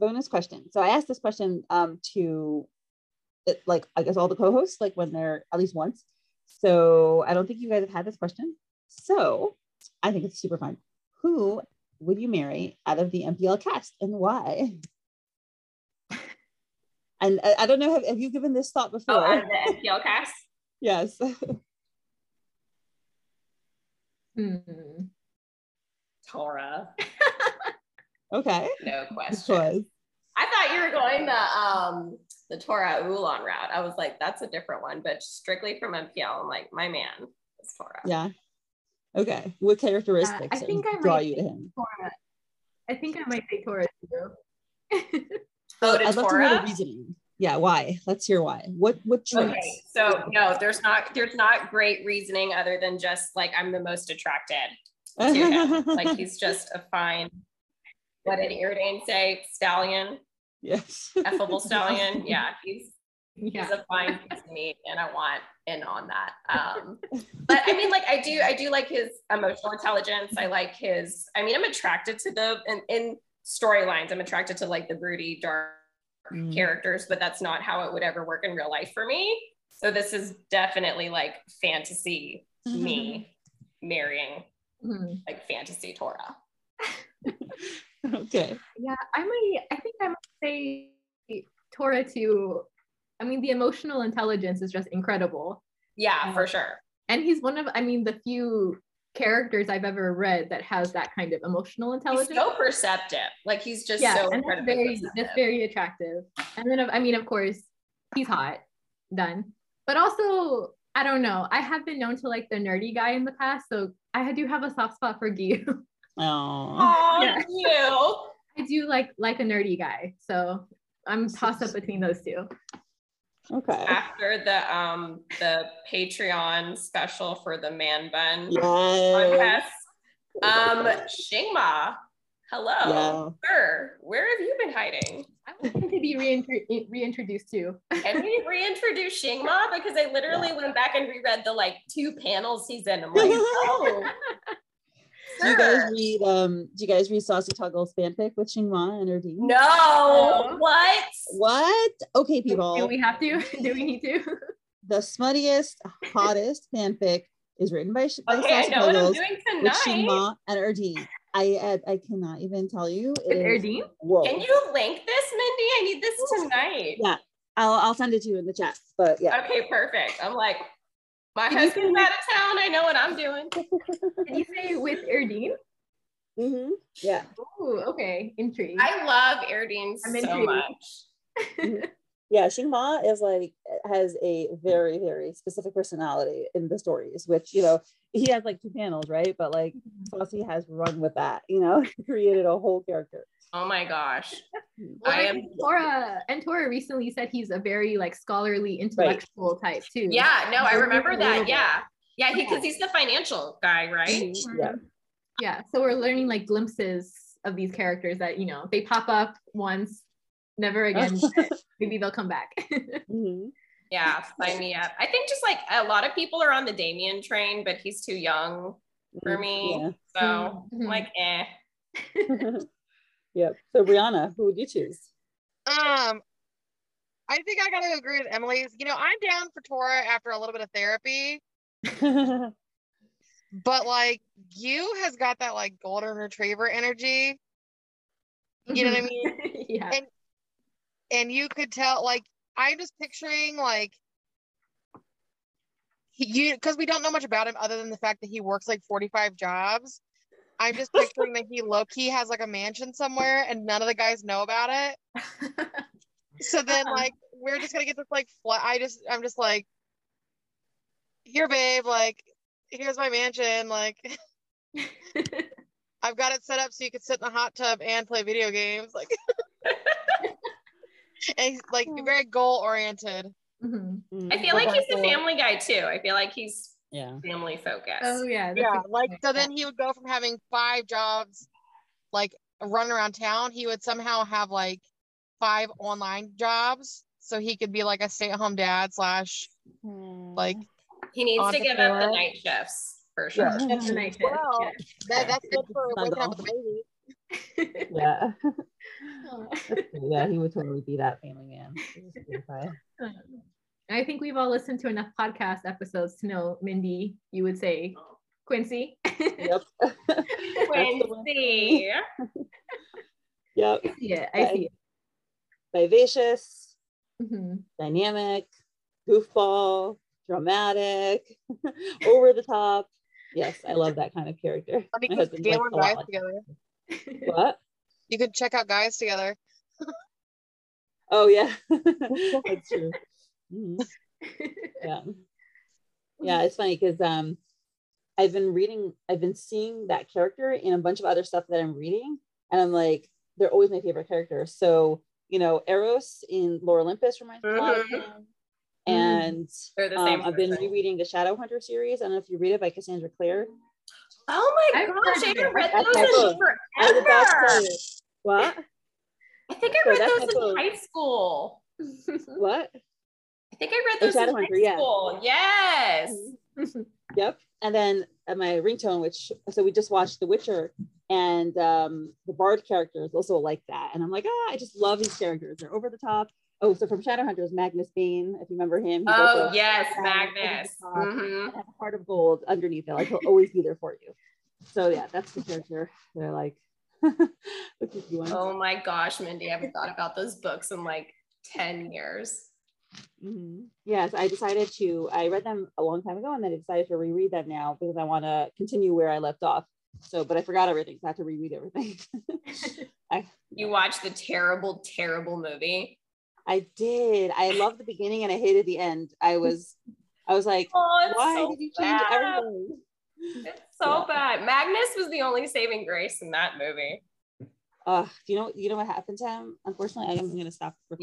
bonus question. So I asked this question um, to it, like I guess all the co-hosts, like when they're at least once. So I don't think you guys have had this question. So I think it's super fun. Who would you marry out of the MPL cast and why? And I, I don't know, have, have you given this thought before? Oh, out of the MPL cast? yes. Hmm. Tora. okay. No This question. I thought you were going the um the Torah Ulan route. I was like, that's a different one, but strictly from MPL, I'm like, my man is Tora. Yeah. Okay. What characteristics I think I draw might you to him? Tora. I think I might say Tora too. Oh, to I'd love to hear the reasoning. Yeah, why? Let's hear why. What what traits? Okay, so no, there's not there's not great reasoning other than just like I'm the most attracted to him. like he's just a fine. What did Iridane say? Stallion, yes. effable stallion. Yeah, he's yeah. he's a fine piece of meat, and I want in on that. Um, but I mean, like I do, I do like his emotional intelligence. I like his. I mean, I'm attracted to the in, in storylines. I'm attracted to like the broody, dark Mm. characters, but that's not how it would ever work in real life for me. So this is definitely like fantasy me marrying Mhm. like fantasy Tora. okay. Yeah, I might. I think I might say Tora too. I mean, the emotional intelligence is just incredible, Yeah, um, for sure. and he's one of. I mean, the few characters I've ever read that has that kind of emotional He's intelligence. so perceptive. Like he's just yeah, so and that's very perceptive. that's very attractive. And then, I mean, of course, he's hot, done. But also, I don't know. I have been known to like the nerdy guy in the past, so I do have a soft spot for Gyu. Oh. Yeah. you. I do like like a nerdy guy, so I'm tossed up between those two. Okay. After the um the Patreon special for the man bun Yes. contest, um Xingma, hello, Yeah. sir. Where have you been hiding? I want him to be reintro- reintroduced too. Can we reintroduce Xingma? Because I literally went back and reread the like two panels he's in. I'm like, oh, Do you guys read um do you guys read Saucy Toggle's fanfic with Xinghua and her team? No, what? What? Okay, people. Do we have to? Do we need to? The smuttiest, hottest fanfic is written by, by Okay, I Saucy know what I'm Toggles doing with tonight. Xinghua and Erdine. I I I cannot even tell you. It With Erdine? Whoa. Can you link this, Mindy? I need this tonight. Yeah. I'll I'll send it to you in the chat. But yeah. Okay, perfect. I'm like, my Did husband's say- out of town. I know what I'm doing. Did you say with Erdine? Mm-hmm. Yeah. Oh, okay. Intrigued. I love Erdine I'm so intrigued. much. Yeah, Xingma is like has a very very specific personality in the stories, which you know he has like two panels, right? But like Saucy has run with that, you know, created a whole character. Oh my gosh. Well, I I am- think Tora and Tora recently said he's a very like scholarly intellectual type too. Yeah, no, I remember that. Yeah. Yeah, because he's the financial guy, right? Mhm. Yeah. Yeah. So we're learning like glimpses of these characters that, you know, they pop up once, never again. Maybe they'll come back. Mhm. Yeah, sign me up. I think just like a lot of people are on the Damien train, but he's too young for me. Yeah. So Mhm. like, eh. yep. So Brianna, who would Gyu choose? Um, I think I gotta agree with Emily's. You know, I'm down for Tora after a little bit of therapy, but like you has got that like golden retriever energy. You know what I mean? yeah. And and Gyu could tell like I'm just picturing like he, you because we don't know much about him other than the fact that he works like 45 jobs. I'm just picturing that he low key has like a mansion somewhere and none of the guys know about it. So then like we're just gonna get this like flat. I just I'm just like here, babe. Like here's my mansion. Like I've got it set up so you can sit in the hot tub and play video games. Like and he's like very goal oriented. Mhm. Mm, I feel like he's the family guy too. I feel like he's Yeah. family focused. Oh yeah. Yeah, like so then he would go from having five jobs, like running around town. He would somehow have like five online jobs, so he could be like a stay-at-home dad slash hmm. like he needs to give up the night shifts for sure. Yeah. that's a nice Well, yeah. that, that's good for waking up Snuggle. with a baby. Yeah. yeah, he would totally be that family man. I think we've all listened to enough podcast episodes to know, Mindy, you would say Quincy. Yep. Quincy. yep. I see it. I see it. Vivacious, Mhm. dynamic, goofball, dramatic, over the top. Yes, I love that kind of character. I think My we husband's get like more a lot guys together. What? You could check out guys together. Oh yeah, that's true. Mhm. Yeah, yeah. It's funny because um, I've been reading, I've been seeing that character in a bunch of other stuff that I'm reading, and I'm like, they're always my favorite characters. So you know, Eros in Lore Olympus reminds me a lot of Mhm. him. And the um. I've been rereading the Shadowhunter series. I don't know if you read it by Cassandra Clare. Oh my I've gosh, I of haven't it. read those in. I was about to forever. What? I think I So read that's those in high school. What? I think I read those in high yeah. school. Yes. Yep. And then uh, my ringtone, which so we just watched The Witcher, and um, the Bard character is also like that. And I'm like, ah, I just love these characters. They're over the top. Oh, so from Shadowhunters, Magnus Bane, if you remember him. Oh yes, Magnus. over the top. Mhm. and have a heart of gold underneath it. Like he'll always be there for you. So yeah, that's the character. They're like, the kooky ones. Oh my gosh, Mindy, I haven't thought about those books in like 10 years. Mhm. Yes, I decided to. I read them a long time ago, and then I decided to reread them now because I want to continue where I left off. So, but I forgot everything, so I had to reread everything. I You watched the terrible, terrible movie. I did. I loved the beginning and I hated the end. I was, I was like, Oh, why so did you change bad. everything? It's so Yeah. bad. Magnus was the only saving grace in that movie. Uh, do you know? You know what happened to him? Unfortunately, I'm gonna stop recording.